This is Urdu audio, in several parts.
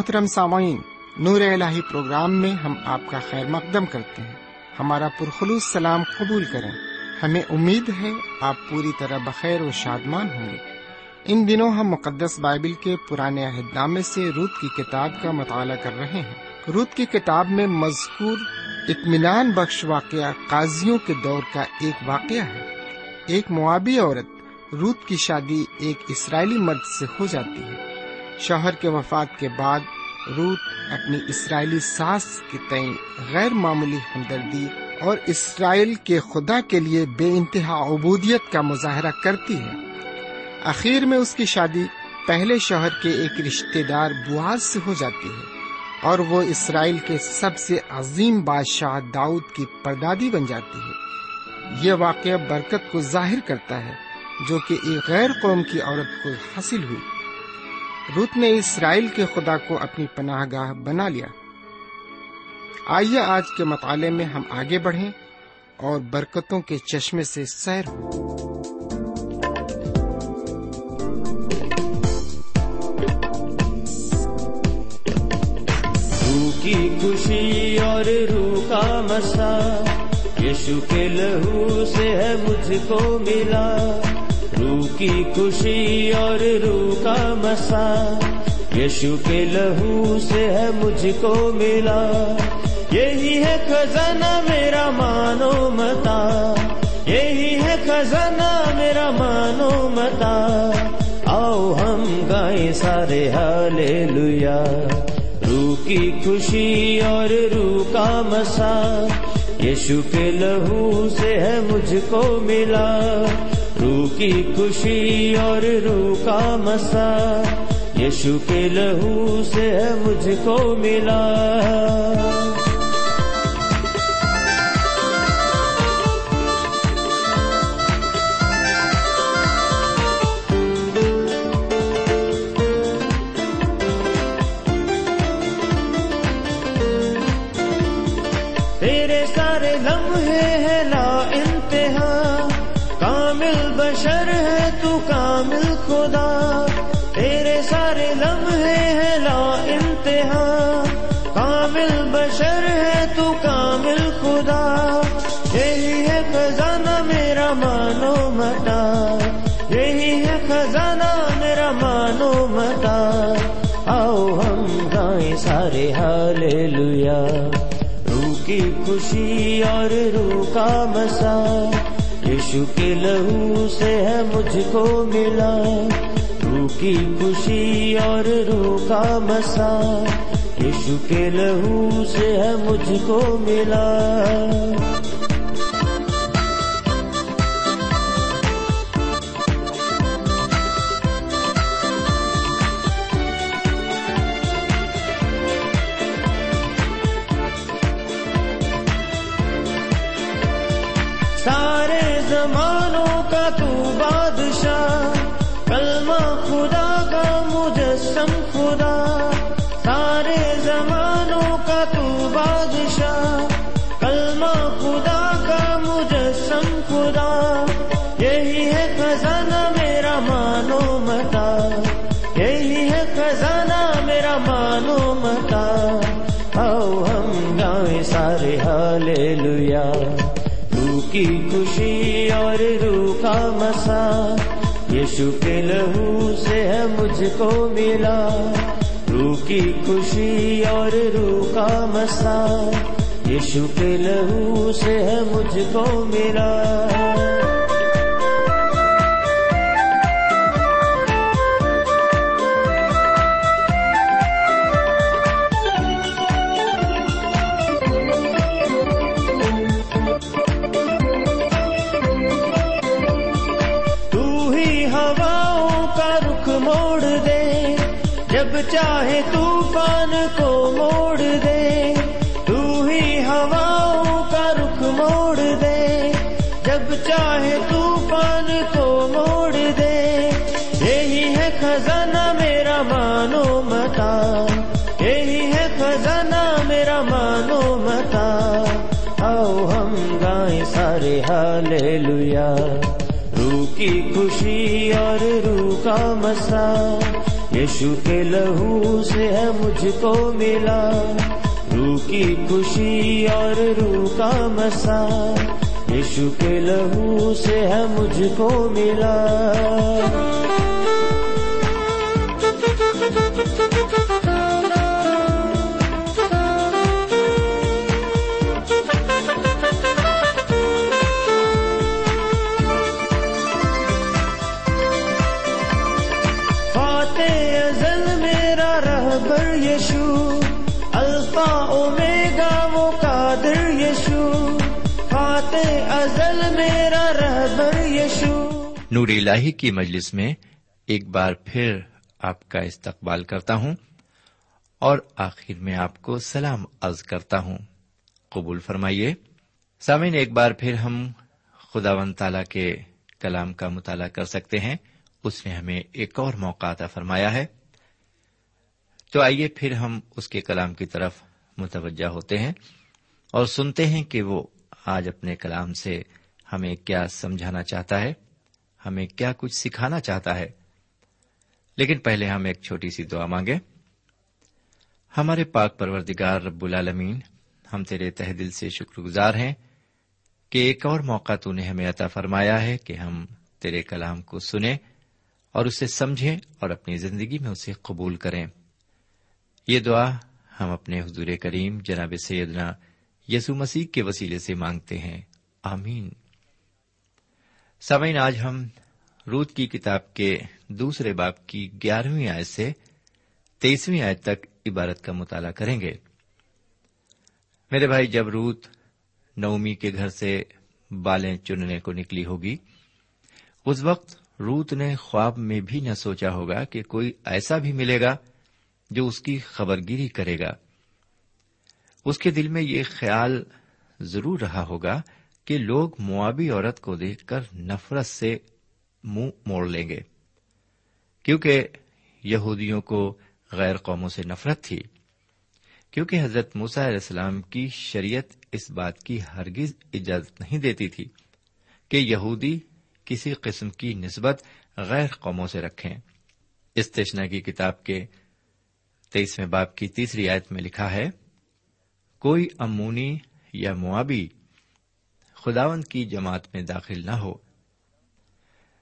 محترم سامعین، نور الہی پروگرام میں ہم آپ کا خیر مقدم کرتے ہیں۔ ہمارا پرخلوص سلام قبول کریں۔ ہمیں امید ہے آپ پوری طرح بخیر و شادمان ہوں گے۔ ان دنوں ہم مقدس بائبل کے پرانے عہد نامے سے روت کی کتاب کا مطالعہ کر رہے ہیں۔ روت کی کتاب میں مذکور اطمینان بخش واقعہ قاضیوں کے دور کا ایک واقعہ ہے۔ ایک موابی عورت روت کی شادی ایک اسرائیلی مرد سے ہو جاتی ہے۔ شوہر کے وفات کے بعد روت اپنی اسرائیلی ساس کے تئیں غیر معمولی ہمدردی اور اسرائیل کے خدا کے لیے بے انتہا عبودیت کا مظاہرہ کرتی ہے۔ اخیر میں اس کی شادی پہلے شوہر کے ایک رشتے دار بواز سے ہو جاتی ہے اور وہ اسرائیل کے سب سے عظیم بادشاہ داؤد کی پردادی بن جاتی ہے۔ یہ واقعہ برکت کو ظاہر کرتا ہے جو کہ ایک غیر قوم کی عورت کو حاصل ہوئی۔ روت نے اسرائیل کے خدا کو اپنی پناہ گاہ بنا لیا۔ آئیے آج کے مطالعے میں ہم آگے بڑھیں اور برکتوں کے چشمے سے سیر ہوں۔ کی خوشی اور روح کا مسا یشو کے لہو سے ہے مجھ کو ملا۔ روح کی خوشی اور روح کا مسا یشو کے لہو سے ہے مجھ کو ملا یہی ہے خزانہ میرا مانو متا یہی ہے خزانہ میرا مانو متا آؤ ہم گائیں سارے حالے لیا روح کی خوشی اور روح کا مسا یشو کے لہو سے ہے مجھ کو ملا روح کی خوشی اور روح کا مسا، یشو کے لہو سے ہے مجھ کو ملا۔ خدا، یہی ہے خزانہ میرا، مانو مٹا یہی ہے خزانہ میرا، مانو مٹا آؤ ہم گائیں سارے حالے لیا۔ کی خوشی اور روح کا مسا۔ یشو کے لہو سے ہے مجھ کو ملا۔ روح کی خوشی اور روح کا مسا۔ یسو کے لہو سے ہے مجھ کو ملا۔ حالے لیا کی خوشی اور روح کا مسا۔ یشو کے لہو سے ہے مجھ کو ملا۔ روح کی خوشی اور روح کا مسا۔ یشو کے لہو سے ہے مجھ کو ملا۔ موڑ دے۔ جب چاہے طوفان کو موڑ دے۔ تو ہی ہواؤں کا رخ موڑ دے۔ جب چاہے طوفان کو موڑ دے۔ یہی ہے خزانہ میرا مانو متا۔ یہی ہے خزانہ میرا مانو متا۔ آؤ ہم گائیں سارے حالے لیا۔ روح کی خوشی اور روح کا مسا۔ یشو کے لہو سے ہے مجھ کو ملا۔ روح کی خوشی اور روح کا مسا۔ یشو کے لہو سے ہے مجھ کو ملا۔ نور الہی کی مجلس میں ایک بار پھر آپ کا استقبال کرتا ہوں اور آخر میں آپ کو سلام عرض کرتا ہوں۔ قبول فرمائیے۔ سامعین، ایک بار پھر ہم خدا و تعالی کے کلام کا مطالعہ کر سکتے ہیں۔ اس نے ہمیں ایک اور موقع عطا فرمایا ہے۔ تو آئیے پھر ہم اس کے کلام کی طرف متوجہ ہوتے ہیں اور سنتے ہیں کہ وہ آج اپنے کلام سے ہمیں کیا سمجھانا چاہتا ہے۔ ہمیں کیا کچھ سکھانا چاہتا ہے؟ لیکن پہلے ہم ایک چھوٹی سی دعا مانگے ہمارے پاک پروردگار رب العالمین، ہم تیرے تہ دل سے شکر گزار ہیں کہ ایک اور موقع تو نے ہمیں عطا فرمایا ہے کہ ہم تیرے کلام کو سنیں اور اسے سمجھیں اور اپنی زندگی میں اسے قبول کریں۔ یہ دعا ہم اپنے حضور کریم جناب سیدنا یسو مسیح کے وسیلے سے مانگتے ہیں۔ آمین۔ سمعین آج ہم روت کی کتاب کے دوسرے باپ کی گیارہویں آیت سے تیسویں آیت تک عبارت کا مطالعہ کریں گے۔ میرے بھائی، جب روت نومی کے گھر سے بالیں چننے کو نکلی ہوگی، اس وقت روت نے خواب میں بھی نہ سوچا ہوگا کہ کوئی ایسا بھی ملے گا جو اس کی خبرگیری کرے گا۔ اس کے دل میں یہ خیال ضرور رہا ہوگا کہ لوگ موابی عورت کو دیکھ کر نفرت سے منہ مو موڑ لیں گے۔ کیونکہ یہودیوں کو غیر قوموں سے نفرت تھی۔ کیونکہ حضرت موسا علیہ السلام کی شریعت اس بات کی ہرگز اجازت نہیں دیتی تھی کہ یہودی کسی قسم کی نسبت غیر قوموں سے رکھیں۔ استشنا کی کتاب کے تیسویں باپ کی تیسری آیت میں لکھا ہے، کوئی امونی یا موابی خداون کی جماعت میں داخل نہ ہو۔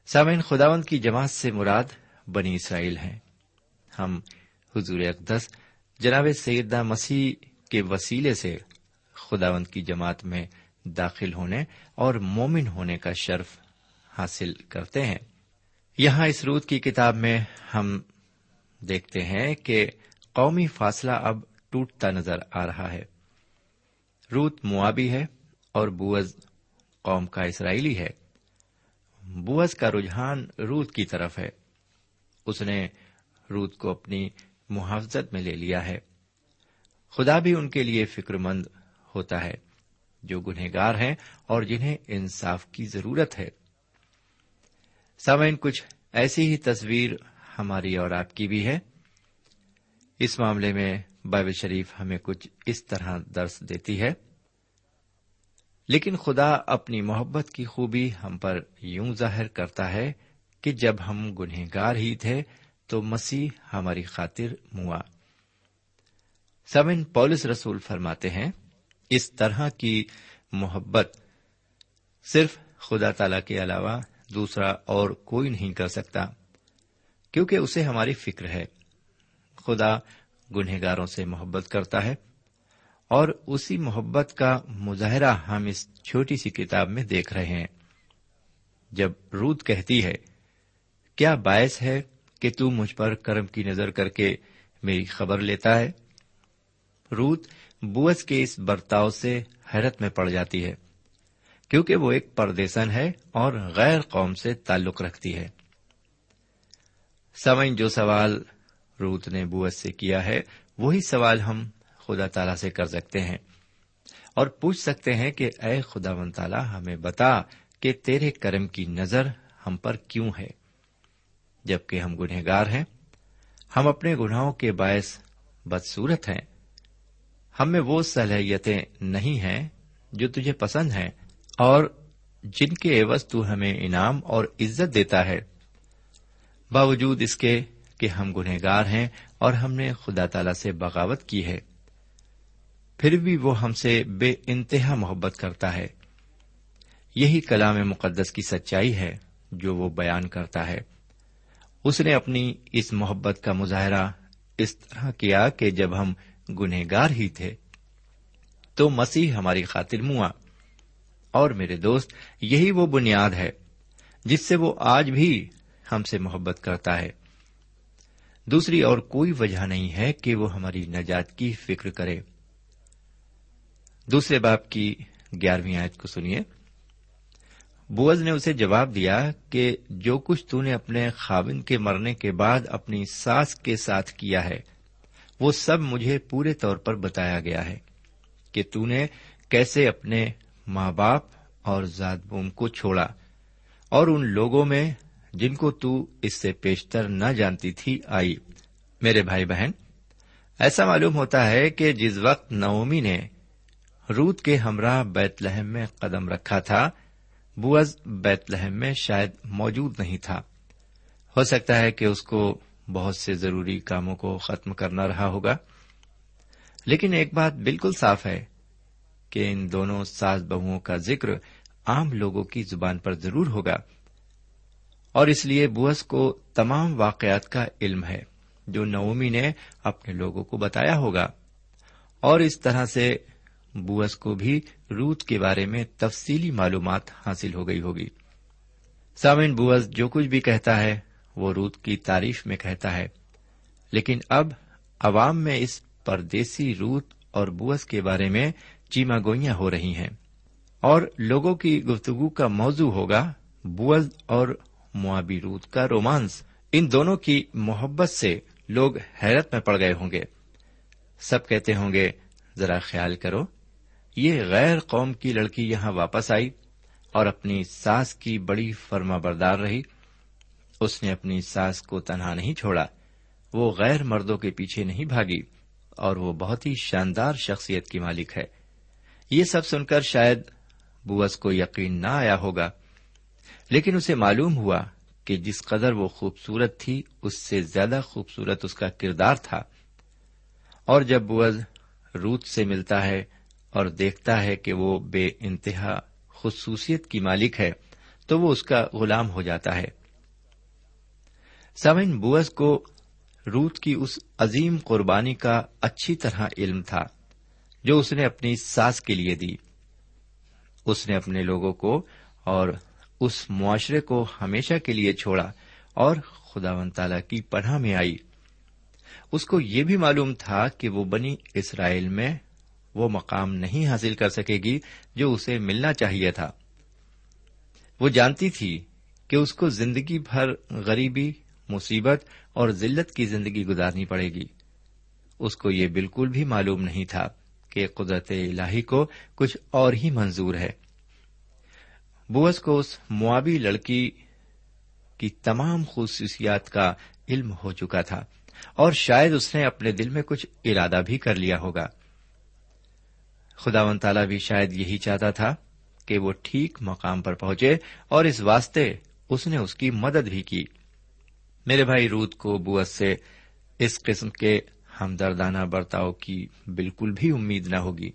سامعین خداون کی جماعت سے مراد بنی اسرائیل ہیں۔ ہم حضور اقدس، جناب سیدہ مسیح کے وسیلے سے خداون کی جماعت میں داخل ہونے اور مومن ہونے کا شرف حاصل کرتے ہیں۔ یہاں اس روت کی کتاب میں ہم دیکھتے ہیں کہ قومی فاصلہ اب ٹوٹتا نظر آ رہا ہے۔ روت موابی ہے اور بوز قوم کا اسرائیلی ہے۔ بوز کا رجحان روت کی طرف ہے۔ اس نے روت کو اپنی محافظت میں لے لیا ہے۔ خدا بھی ان کے لیے فکر مند ہوتا ہے جو گنہگار ہیں اور جنہیں انصاف کی ضرورت ہے۔ سامعین، کچھ ایسی ہی تصویر ہماری اور آپ کی بھی ہے۔ اس معاملے میں بائبل شریف ہمیں کچھ اس طرح درس دیتی ہے۔ لیکن خدا اپنی محبت کی خوبی ہم پر یوں ظاہر کرتا ہے کہ جب ہم گنہگار ہی تھے تو مسیح ہماری خاطر موا سمن پولس رسول فرماتے ہیں، اس طرح کی محبت صرف خدا تعالی کے علاوہ دوسرا اور کوئی نہیں کر سکتا، کیونکہ اسے ہماری فکر ہے۔ خدا گنہگاروں سے محبت کرتا ہے اور اسی محبت کا مظاہرہ ہم اس چھوٹی سی کتاب میں دیکھ رہے ہیں۔ جب رود کہتی ہے، کیا باعث ہے کہ تو مجھ پر کرم کی نظر کر کے میری خبر لیتا ہے؟ روت بوس کے اس برتاؤ سے حیرت میں پڑ جاتی ہے، کیونکہ وہ ایک پردیسن ہے اور غیر قوم سے تعلق رکھتی ہے۔ سمن جو سوال روت نے بوس سے کیا ہے، وہی سوال ہم خدا تعالی سے کر سکتے ہیں۔ اور پوچھ سکتے ہیں کہ اے خدا من تعالی، ہمیں بتا کہ تیرے کرم کی نظر ہم پر کیوں ہے؟ جبکہ ہم گنہگار ہیں، ہم اپنے گناہوں کے باعث بدسورت ہیں۔ ہم میں وہ صلاحیتیں نہیں ہیں جو تجھے پسند ہیں، اور جن کے عوض تو ہمیں انعام اور عزت دیتا ہے۔ باوجود اس کے کہ ہم گنہگار ہیں اور ہم نے خدا تعالی سے بغاوت کی ہے۔ پھر بھی وہ ہم سے بے انتہا محبت کرتا ہے۔ یہی کلام مقدس کی سچائی ہے جو وہ بیان کرتا ہے۔ اس نے اپنی اس محبت کا مظاہرہ اس طرح کیا کہ جب ہم گنہگار ہی تھے تو مسیح ہماری خاطر موا اور میرے دوست، یہی وہ بنیاد ہے جس سے وہ آج بھی ہم سے محبت کرتا ہے۔ دوسری اور کوئی وجہ نہیں ہے کہ وہ ہماری نجات کی فکر کرے۔ دوسرے باپ کی گیارہویں آیت کو سنیے۔ بوز نے اسے جواب دیا کہ جو کچھ تو نے اپنے خاوند کے مرنے کے بعد اپنی ساس کے ساتھ کیا ہے، وہ سب مجھے پورے طور پر بتایا گیا ہے کہ تو نے کیسے اپنے ماں باپ اور ذات بوم کو چھوڑا اور ان لوگوں میں جن کو تو اس سے پیشتر نہ جانتی تھی آئی۔ میرے بھائی بہن، ایسا معلوم ہوتا ہے کہ جس وقت نومی نے روت کے ہمراہ بیت لہم میں قدم رکھا تھا۔ بوز بیت لہم میں شاید موجود نہیں تھا۔ ہو سکتا ہے کہ اس کو بہت سے ضروری کاموں کو ختم کرنا رہا ہوگا۔ لیکن ایک بات بالکل صاف ہے کہ ان دونوں ساس بہوؤں کا ذکر عام لوگوں کی زبان پر ضرور ہوگا۔ اور اس لیے بوس کو تمام واقعات کا علم ہے جو نومی نے اپنے لوگوں کو بتایا ہوگا۔ اور اس طرح سے بوس کو بھی روت کے بارے میں تفصیلی معلومات حاصل ہو گئی ہوگی۔ سامن بوس جو کچھ بھی کہتا ہے، وہ روت کی تعریف میں کہتا ہے۔ لیکن اب عوام میں اس پردیسی روت اور بوس کے بارے میں چیما گوئیاں ہو رہی ہیں۔ اور لوگوں کی گفتگو کا موضوع ہوگا بوز اور موابی روت کا رومانس۔ ان دونوں کی محبت سے لوگ حیرت میں پڑ گئے ہوں گے۔ سب کہتے ہوں گے، ذرا خیال کرو۔ یہ غیر قوم کی لڑکی یہاں واپس آئی اور اپنی ساس کی بڑی فرما بردار رہی۔ اس نے اپنی ساس کو تنہا نہیں چھوڑا۔ وہ غیر مردوں کے پیچھے نہیں بھاگی اور وہ بہت ہی شاندار شخصیت کی مالک ہے۔ یہ سب سن کر شاید بوس کو یقین نہ آیا ہوگا، لیکن اسے معلوم ہوا کہ جس قدر وہ خوبصورت تھی، اس سے زیادہ خوبصورت اس کا کردار تھا۔ اور جب بوز روت سے ملتا ہے اور دیکھتا ہے کہ وہ بے انتہا خصوصیت کی مالک ہے، تو وہ اس کا غلام ہو جاتا ہے۔ سمن بوس کو روت کی اس عظیم قربانی کا اچھی طرح علم تھا، جو اس نے اپنی ساس کے لیے دی۔ اس نے اپنے لوگوں کو اور اس معاشرے کو ہمیشہ کے لیے چھوڑا اور خدا و تعالی کی پناہ میں آئی۔ اس کو یہ بھی معلوم تھا کہ وہ بنی اسرائیل میں وہ مقام نہیں حاصل کر سکے گی جو اسے ملنا چاہیے تھا۔ وہ جانتی تھی کہ اس کو زندگی بھر غریبی، مصیبت اور ذلت کی زندگی گزارنی پڑے گی۔ اس کو یہ بالکل بھی معلوم نہیں تھا کہ قدرت الہی کو کچھ اور ہی منظور ہے۔ بوس کو اس موابی لڑکی کی تمام خصوصیات کا علم ہو چکا تھا اور شاید اس نے اپنے دل میں کچھ ارادہ بھی کر لیا ہوگا۔ خدا و تعالی بھی شاید یہی چاہتا تھا کہ وہ ٹھیک مقام پر پہنچے اور اس واسطے اس نے اس کی مدد بھی کی۔ میرے بھائی روت کو بوس سے اس قسم کے ہمدردانہ برتاؤ کی بالکل بھی امید نہ ہوگی۔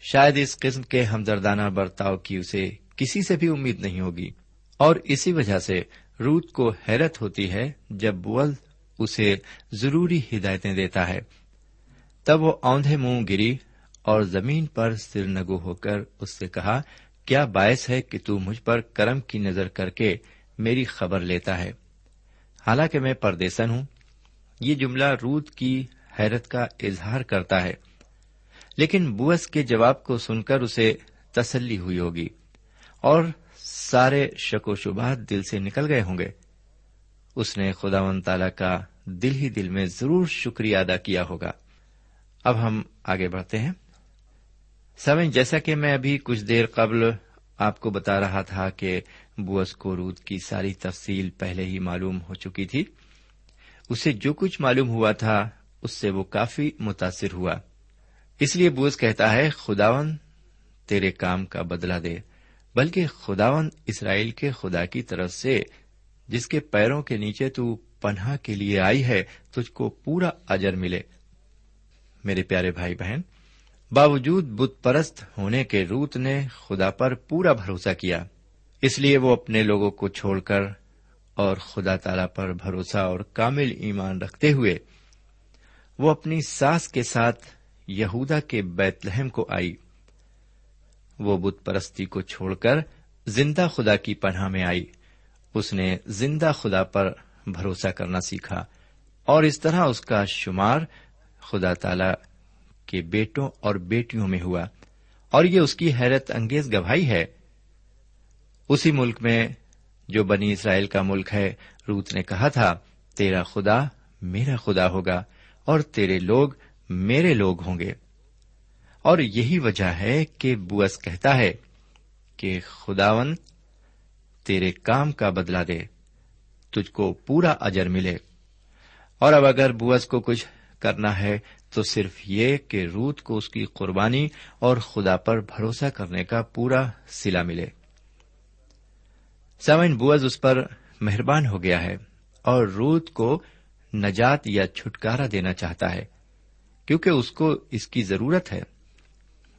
شاید اس قسم کے ہمدردانہ برتاؤ کی اسے کسی سے بھی امید نہیں ہوگی۔ اور اسی وجہ سے روت کو حیرت ہوتی ہے جب بول اسے ضروری ہدایتیں دیتا ہے۔ تب وہ اوندھے منہ گری اور زمین پر سر نگو ہو کر اس سے کہا، کیا باعث ہے کہ تو مجھ پر کرم کی نظر کر کے میری خبر لیتا ہے؟ حالانکہ میں پردیسن ہوں۔ یہ جملہ روت کی حیرت کا اظہار کرتا ہے۔ لیکن بوس کے جواب کو سن کر اسے تسلی ہوئی ہوگی اور سارے شک و شبہات دل سے نکل گئے ہوں گے۔ اس نے خدا و تعالی کا دل ہی دل میں ضرور شکریہ ادا کیا ہوگا۔ اب ہم آگے بڑھتے ہیں۔ سمجھ، جیسا کہ میں ابھی کچھ دیر قبل آپ کو بتا رہا تھا کہ بوس کو رود کی ساری تفصیل پہلے ہی معلوم ہو چکی تھی۔ اسے جو کچھ معلوم ہوا تھا، اس سے وہ کافی متاثر ہوا۔ اس لیے بوس کہتا ہے خداون تیرے کام کا بدلا دے، بلکہ خداون اسرائیل کے خدا کی طرف سے، جس کے پیروں کے نیچے تو پناہ کے لیے آئی ہے، تجھ کو پورا اجر ملے۔ میرے پیارے بھائی بہن باوجود بت پرست ہونے کے روت نے خدا پر پورا بھروسہ کیا۔ اس لیے وہ اپنے لوگوں کو چھوڑ کر اور خدا تعالی پر بھروسہ اور کامل ایمان رکھتے ہوئے وہ اپنی ساس کے ساتھ یہودا کے بیت لہم کو آئی۔ وہ بت پرستی کو چھوڑ کر زندہ خدا کی پناہ میں آئی۔ اس نے زندہ خدا پر بھروسہ کرنا سیکھا اور اس طرح اس کا شمار خدا تعالی کے بیٹوں اور بیٹیوں میں ہوا اور یہ اس کی حیرت انگیز گواہی ہے۔ اسی ملک میں جو بنی اسرائیل کا ملک ہے، روت نے کہا تھا، تیرا خدا میرا خدا ہوگا اور تیرے لوگ میرے لوگ ہوں گے۔ اور یہی وجہ ہے کہ بوس کہتا ہے کہ خداون تیرے کام کا بدلا دے، تجھ کو پورا اجر ملے۔ اور اب اگر بوس کو کچھ کرنا ہے تو صرف یہ کہ روت کو اس کی قربانی اور خدا پر بھروسہ کرنے کا پورا سلا ملے۔ سمن بوز اس پر مہربان ہو گیا ہے اور روت کو نجات یا چھٹکارا دینا چاہتا ہے، کیونکہ اس کو اس کی ضرورت ہے۔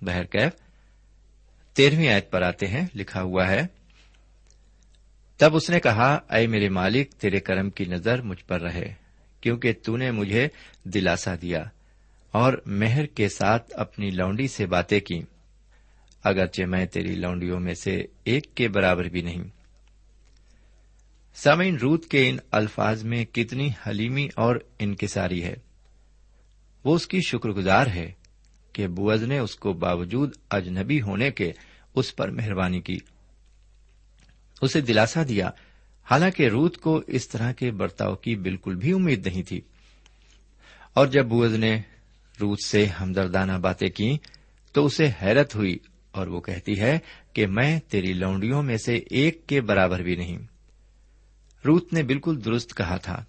بہرکیف تیرہویں آیت پر آتے ہیں، لکھا ہوا ہے، تب اس نے کہا، اے میرے مالک، تیرے کرم کی نظر مجھ پر رہے، کیونکہ تو نے مجھے دلاسا دیا۔ اور مہر کے ساتھ اپنی لونڈی سے باتیں کی اگرچہ میں تیری لونڈیوں میں سے ایک کے برابر بھی نہیں۔ سامعین روت کے ان الفاظ میں کتنی حلیمی اور انکساری ہے۔ وہ اس کی شکر گزار ہے کہ بوز نے اس کو باوجود اجنبی ہونے کے اس پر مہربانی کی۔ اسے دلاسا دیا۔ حالانکہ روت کو اس طرح کے برتاؤ کی بالکل بھی امید نہیں تھی۔ اور جب بوز نے روت سے ہمدردانہ باتیں کی تو اسے حیرت ہوئی اور وہ کہتی ہے کہ میں تیری لونڈیوں میں سے ایک کے برابر بھی نہیں۔ روت نے بالکل درست کہا تھا۔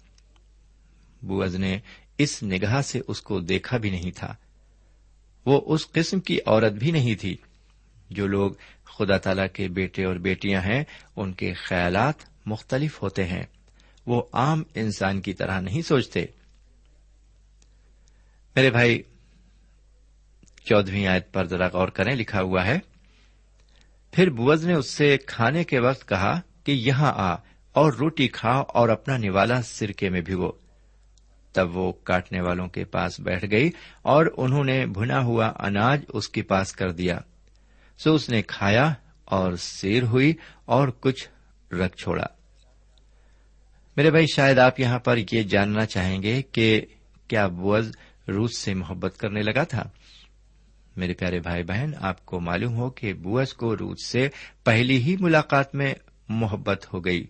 بوز نے اس نگاہ سے اس کو دیکھا بھی نہیں تھا۔ وہ اس قسم کی عورت بھی نہیں تھی۔ جو لوگ خدا تعالی کے بیٹے اور بیٹیاں ہیں، ان کے خیالات مختلف ہوتے ہیں۔ وہ عام انسان کی طرح نہیں سوچتے۔ میرے بھائی چودہویں آیت پر ذرا غور کریں، لکھا ہوا ہے، پھر بوز نے اس سے کھانے کے وقت کہا کہ یہاں آ اور روٹی کھاؤ اور اپنا نوالا سرکے میں بھگو۔ تب وہ کاٹنے والوں کے پاس بیٹھ گئی اور انہوں نے بنا ہوا اناج اس کے پاس کر دیا۔ سو اس نے کھایا اور سیر ہوئی اور کچھ رکھ چھوڑا۔ میرے بھائی، شاید آپ یہاں پر یہ جاننا چاہیں گے کہ کیا بوز روس سے محبت کرنے لگا تھا۔ میرے پیارے بھائی بہن، آپ کو معلوم ہو کہ بوس کو روس سے پہلی ہی ملاقات میں محبت ہو گئی۔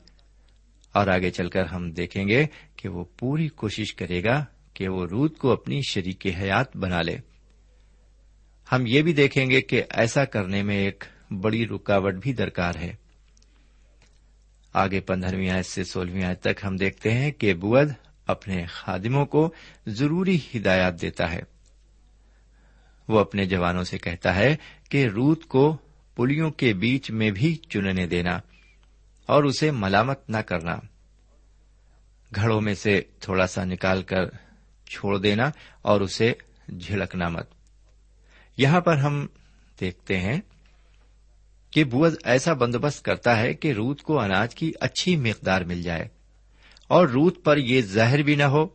اور آگے چل کر ہم دیکھیں گے کہ وہ پوری کوشش کرے گا کہ وہ رود کو اپنی شریک حیات بنا لے۔ ہم یہ بھی دیکھیں گے کہ ایسا کرنے میں ایک بڑی رکاوٹ بھی درکار ہے۔ آگے پندرہویں آیت سے سولہویں آیت تک ہم دیکھتے ہیں کہ بود اپنے خادموں کو ضروری ہدایات دیتا ہے۔ وہ اپنے جوانوں سے کہتا ہے کہ روت کو پلیوں کے بیچ میں بھی چننے دینا اور اسے ملامت نہ کرنا۔ گھڑوں میں سے تھوڑا سا نکال کر چھوڑ دینا اور اسے جھڑکنا مت۔ یہاں پر ہم دیکھتے ہیں کہ بوز ایسا بندوبست کرتا ہے کہ روت کو اناج کی اچھی مقدار مل جائے۔ اور روت پر یہ زہر بھی نہ ہو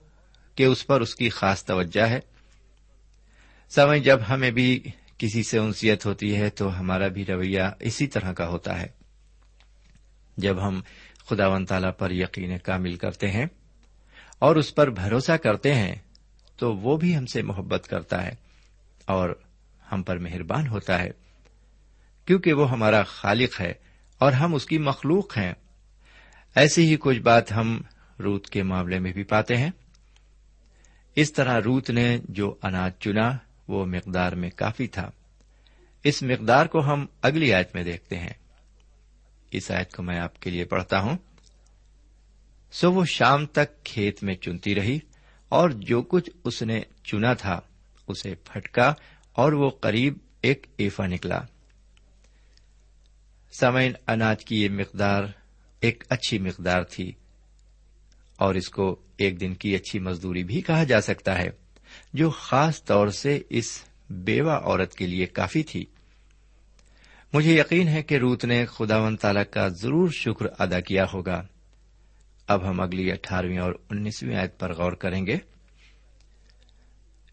کہ اس پر اس کی خاص توجہ ہے۔ سمے جب ہمیں بھی کسی سے انسیت ہوتی ہے تو ہمارا بھی رویہ اسی طرح کا ہوتا ہے۔ جب ہم خدا و تعالی پر یقین کامل کرتے ہیں اور اس پر بھروسہ کرتے ہیں تو وہ بھی ہم سے محبت کرتا ہے اور ہم پر مہربان ہوتا ہے۔ کیونکہ وہ ہمارا خالق ہے اور ہم اس کی مخلوق ہیں۔ ایسی ہی کچھ بات ہم روت کے معاملے میں بھی پاتے ہیں۔ اس طرح روت نے جو اناج چنا، وہ مقدار میں کافی تھا۔ اس مقدار کو ہم اگلی آیت میں دیکھتے ہیں۔ اس آیت کو میں آپ کے لیے پڑھتا ہوں۔ سو وہ شام تک کھیت میں چنتی رہی اور جو کچھ اس نے چنا تھا، اسے پھٹکا اور وہ قریب ایک ایفا نکلا۔ سمین اناج کی یہ مقدار ایک اچھی مقدار تھی۔ اور اس کو ایک دن کی اچھی مزدوری بھی کہا جا سکتا ہے، جو خاص طور سے اس بیوہ عورت کے لیے کافی تھی۔ مجھے یقین ہے کہ روت نے خدا و تعالی کا ضرور شکر ادا کیا ہوگا۔ اب ہم اگلی اٹھارہویں اور انیسویں آیت پر غور کریں گے۔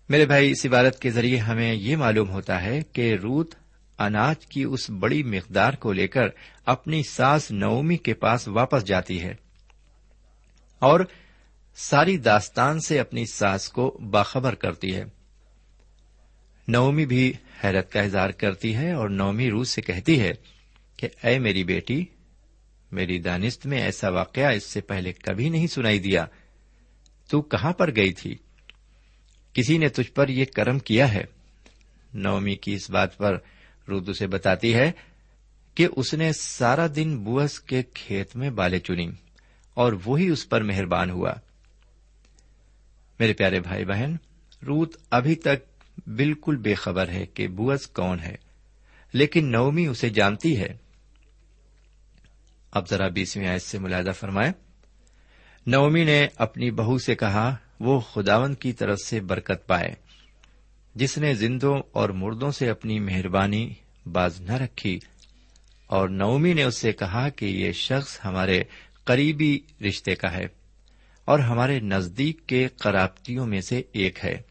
میرے بھائی، اس عبارت کے ذریعے ہمیں یہ معلوم ہوتا ہے کہ روت اناج کی اس بڑی مقدار کو لے کر اپنی ساس نومی کے پاس واپس جاتی ہے۔ اور ساری داستان سے اپنی ساس کو باخبر کرتی ہے۔ نومی بھی حیرت کا اظہار کرتی ہے اور نومی روس سے کہتی ہے کہ اے میری بیٹی، میری دانست میں ایسا واقعہ اس سے پہلے کبھی نہیں سنائی دیا۔ تو کہاں پر گئی تھی؟ کسی نے تجھ پر یہ کرم کیا ہے؟ نومی کی اس بات پر رود اسے بتاتی ہے کہ اس نے سارا دن بوس کے کھیت میں بالے چنی اور وہی اس پر مہربان ہوا۔ میرے پیارے بھائی بہن، روت ابھی تک بالکل بے خبر ہے کہ بوس کون ہے، لیکن نومی اسے جانتی ہے۔ اب ذرا بیسویں آیت سے ملازہ فرمائے نومی نے اپنی بہو سے کہا، وہ خداون کی طرف سے برکت پائے، جس نے زندوں اور مردوں سے اپنی مہربانی باز نہ رکھی، اور نومی نے اس سے کہا کہ یہ شخص ہمارے قریبی رشتے کا ہے اور ہمارے نزدیک کے قرابتیوں میں سے ایک ہے۔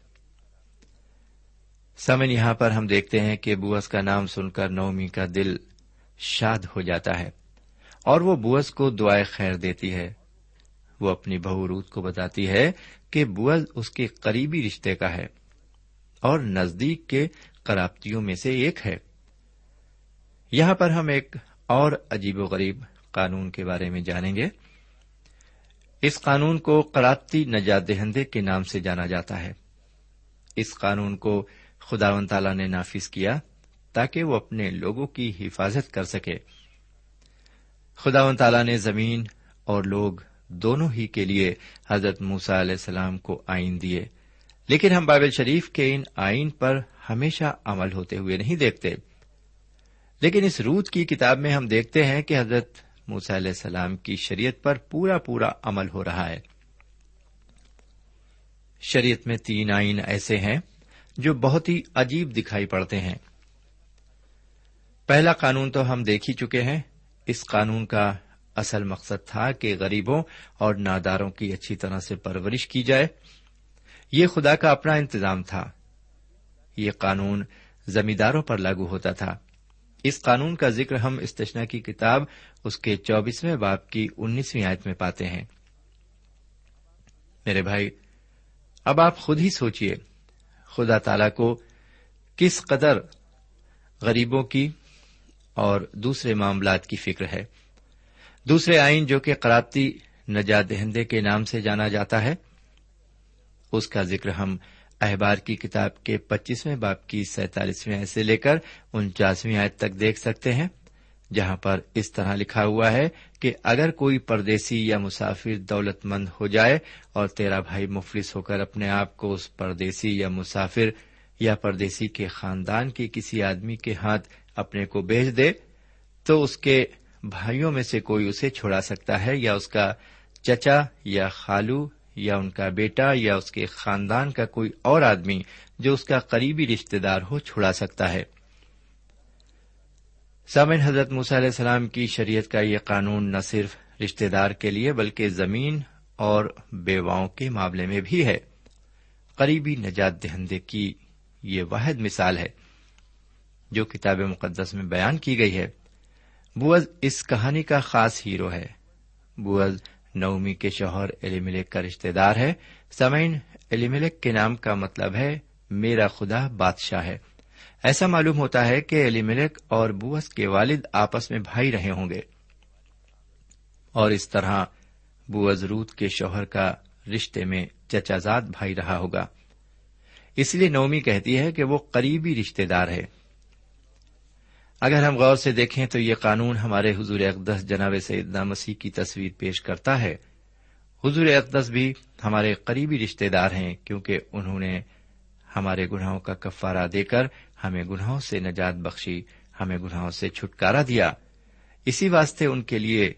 سمن یہاں پر ہم دیکھتے ہیں کہ بوس کا نام سن کر نومی کا دل شاد ہو جاتا ہے اور وہ بوس کو دعائیں خیر دیتی ہے۔ وہ اپنی بہو روت کو بتاتی ہے کہ بوز اس کے قریبی رشتے کا ہے اور نزدیک کے قرابتیوں میں سے ایک ہے۔ یہاں پر ہم ایک اور عجیب و غریب قانون کے بارے میں جانیں گے۔ اس قانون کو قرابتی نجات دہندے کے نام سے جانا جاتا ہے۔ اس قانون کو خدا و تعالی نے نافذ کیا تاکہ وہ اپنے لوگوں کی حفاظت کر سکے۔ خدا و تعالی نے زمین اور لوگ دونوں ہی کے لیے حضرت موسا علیہ السلام کو آئین دیے۔ لیکن ہم بابل شریف کے ان آئین پر ہمیشہ عمل ہوتے ہوئے نہیں دیکھتے۔ لیکن اس روت کی کتاب میں ہم دیکھتے ہیں کہ حضرت موسا علیہ السلام کی شریعت پر پورا پورا عمل ہو رہا ہے۔ شریعت میں تین آئین ایسے ہیں جو بہت ہی عجیب دکھائی پڑتے ہیں۔ پہلا قانون تو ہم دیکھ ہی چکے ہیں۔ اس قانون کا اصل مقصد تھا کہ غریبوں اور ناداروں کی اچھی طرح سے پرورش کی جائے۔ یہ خدا کا اپنا انتظام تھا۔ یہ قانون زمینداروں پر لاگو ہوتا تھا۔ اس قانون کا ذکر ہم استشنا کی کتاب اس کے چوبیسویں باپ کی انیسویں آیت میں پاتے ہیں۔ میرے بھائی، اب آپ خود ہی سوچیے خدا تعالی کو کس قدر غریبوں کی اور دوسرے معاملات کی فکر ہے۔ دوسرے آئین جو کہ قرابتی نجات دہندے کے نام سے جانا جاتا ہے، اس کا ذکر ہم احبار کی کتاب کے پچیسویں باپ کی سینتالیسویں سے لے کر انچاسویں آیت تک دیکھ سکتے ہیں۔ جہاں پر اس طرح لکھا ہوا ہے کہ اگر کوئی پردیسی یا مسافر دولت مند ہو جائے اور تیرا بھائی مفلس ہو کر اپنے آپ کو اس پردیسی یا مسافر یا پردیسی کے خاندان کے کسی آدمی کے ہاتھ اپنے کو بیچ دے، تو اس کے بھائیوں میں سے کوئی اسے چھڑا سکتا ہے، یا اس کا چچا یا خالو یا ان کا بیٹا یا اس کے خاندان کا کوئی اور آدمی جو اس کا قریبی رشتے دار ہو چھڑا سکتا ہے۔ سامن حضرت علیہ السلام کی شریعت کا یہ قانون نہ صرف رشتے دار کے لیے بلکہ زمین اور بیواؤں کے معاملے میں بھی ہے۔ قریبی نجات دہندے کی یہ واحد مثال ہے، جو کتاب مقدس میں بیان کی گئی ہے۔ بوز اس کہانی کا خاص ہیرو ہے۔ بوز نومی کے شوہر علی ملک کا رشتے دار ہے۔ سمعین علی ملک کے نام کا مطلب ہے میرا خدا بادشاہ ہے۔ ایسا معلوم ہوتا ہے کہ علی ملک اور بوس کے والد آپس میں بھائی رہے ہوں گے۔ اور اس طرح بوز روت کے شوہر کا رشتے میں چچازاد بھائی رہا ہوگا۔ اس لیے نومی کہتی ہے کہ وہ قریبی رشتے دار ہے۔ اگر ہم غور سے دیکھیں تو یہ قانون ہمارے حضور اقدس جناب سیدنا مسیح کی تصویر پیش کرتا ہے۔ حضور اقدس بھی ہمارے قریبی رشتے دار ہیں کیونکہ انہوں نے ہمارے گناہوں کا کفارہ دے کر ہمیں گناہوں سے نجات بخشی، ہمیں گناہوں سے چھٹکارا دیا۔ اسی واسطے ان کے لیے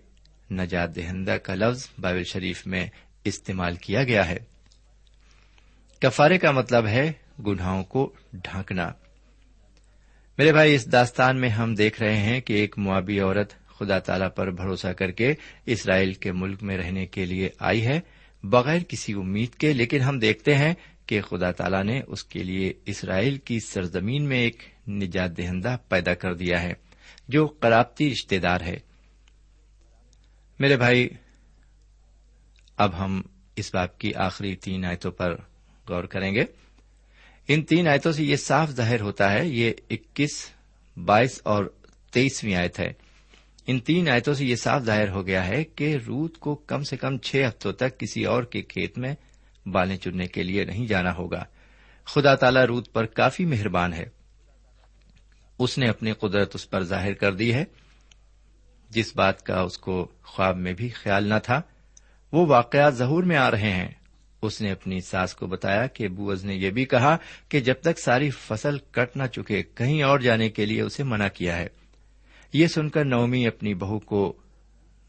نجات دہندہ کا لفظ بائبل شریف میں استعمال کیا گیا ہے۔ کفارے کا مطلب ہے گناہوں کو ڈھانکنا۔ میرے بھائی، اس داستان میں ہم دیکھ رہے ہیں کہ ایک معابی عورت خدا تعالی پر بھروسہ کر کے اسرائیل کے ملک میں رہنے کے لیے آئی ہے، بغیر کسی امید کے، لیکن ہم دیکھتے ہیں کہ خدا تعالی نے اس کے لیے اسرائیل کی سرزمین میں ایک نجات دہندہ پیدا کر دیا ہے، جو قرابتی رشتے دار ہے۔ میرے بھائی، اب ہم اس بات کی آخری تین آیتوں پر غور کریں گے۔ ان تین آیتوں سے یہ صاف ظاہر ہوتا ہے، یہ اکیس، بائیس اور تیئیسویں آیت ہے۔ ان تین آیتوں سے یہ صاف ظاہر ہو گیا ہے کہ روت کو کم سے کم چھ ہفتوں تک کسی اور کے کھیت میں بالیں چننے کے لیے نہیں جانا ہوگا۔ خدا تعالی روت پر کافی مہربان ہے۔ اس نے اپنی قدرت اس پر ظاہر کر دی ہے۔ جس بات کا اس کو خواب میں بھی خیال نہ تھا، وہ واقعات ظہور میں آ رہے ہیں۔ اس نے اپنی ساس کو بتایا کہ بوز نے یہ بھی کہا کہ جب تک ساری فصل کٹ نہ چکے، کہیں اور جانے کے لیے اسے منع کیا ہے۔ یہ سن کر نومی اپنی بہو کو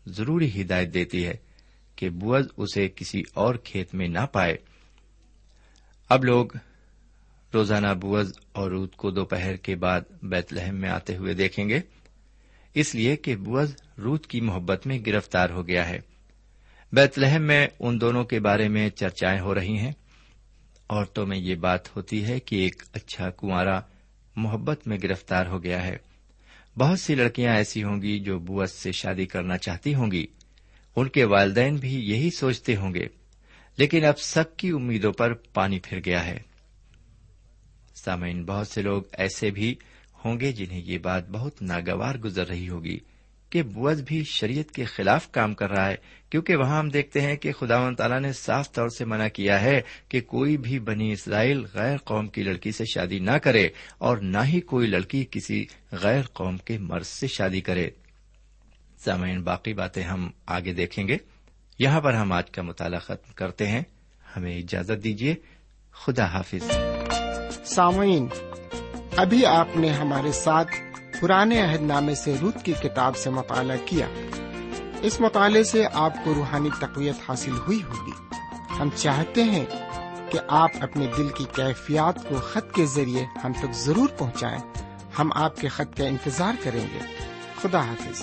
ضروری ہدایت دیتی ہے۔ کہ بوز اسے کسی اور کھیت میں نہ پائے۔ اب لوگ روزانہ بوز اور رود کو دوپہر کے بعد بیت لہم میں آتے ہوئے دیکھیں گے۔ اس لیے کہ بوز رود کی محبت میں گرفتار ہو گیا ہے۔ بیت لہم میں ان دونوں کے بارے میں چرچائیں ہو رہی ہیں۔ عورتوں میں یہ بات ہوتی ہے کہ ایک اچھا کنوارا محبت میں گرفتار ہو گیا ہے۔ بہت سی لڑکیاں ایسی ہوں گی جو بوس سے شادی کرنا چاہتی ہوں گی۔ ان کے والدین بھی یہی سوچتے ہوں گے۔ لیکن اب سب کی امیدوں پر پانی پھر گیا ہے۔ سامعین، بہت سے لوگ ایسے بھی ہوں گے جنہیں یہ بات بہت ناگوار گزر رہی ہوگی کہ بوز بھی شریعت کے خلاف کام کر رہا ہے، کیونکہ وہاں ہم دیکھتے ہیں کہ خدا و تعالیٰ نے صاف طور سے منع کیا ہے کہ کوئی بھی بنی اسرائیل غیر قوم کی لڑکی سے شادی نہ کرے اور نہ ہی کوئی لڑکی کسی غیر قوم کے مرض سے شادی کرے۔ سامعین، باقی باتیں ہم آگے دیکھیں گے۔ یہاں پر ہم آج کا مطالعہ ختم کرتے ہیں۔ ہمیں اجازت دیجیے۔ خدا حافظ۔ سامعین، ابھی آپ نے ہمارے ساتھ پرانے عہد نامے سے رت کی کتاب سے مطالعہ کیا۔ اس مطالعے سے آپ کو روحانی تقویت حاصل ہوئی ہوگی۔ ہم چاہتے ہیں کہ آپ اپنے دل کی کیفیات کو خط کے ذریعے ہم تک ضرور پہنچائیں۔ ہم آپ کے خط کا انتظار کریں گے۔ خدا حافظ۔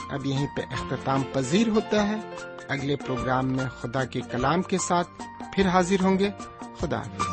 اب یہیں پہ اختتام پذیر ہوتا ہے۔ اگلے پروگرام میں خدا کے کلام کے ساتھ پھر حاضر ہوں گے۔ خدا حافظ۔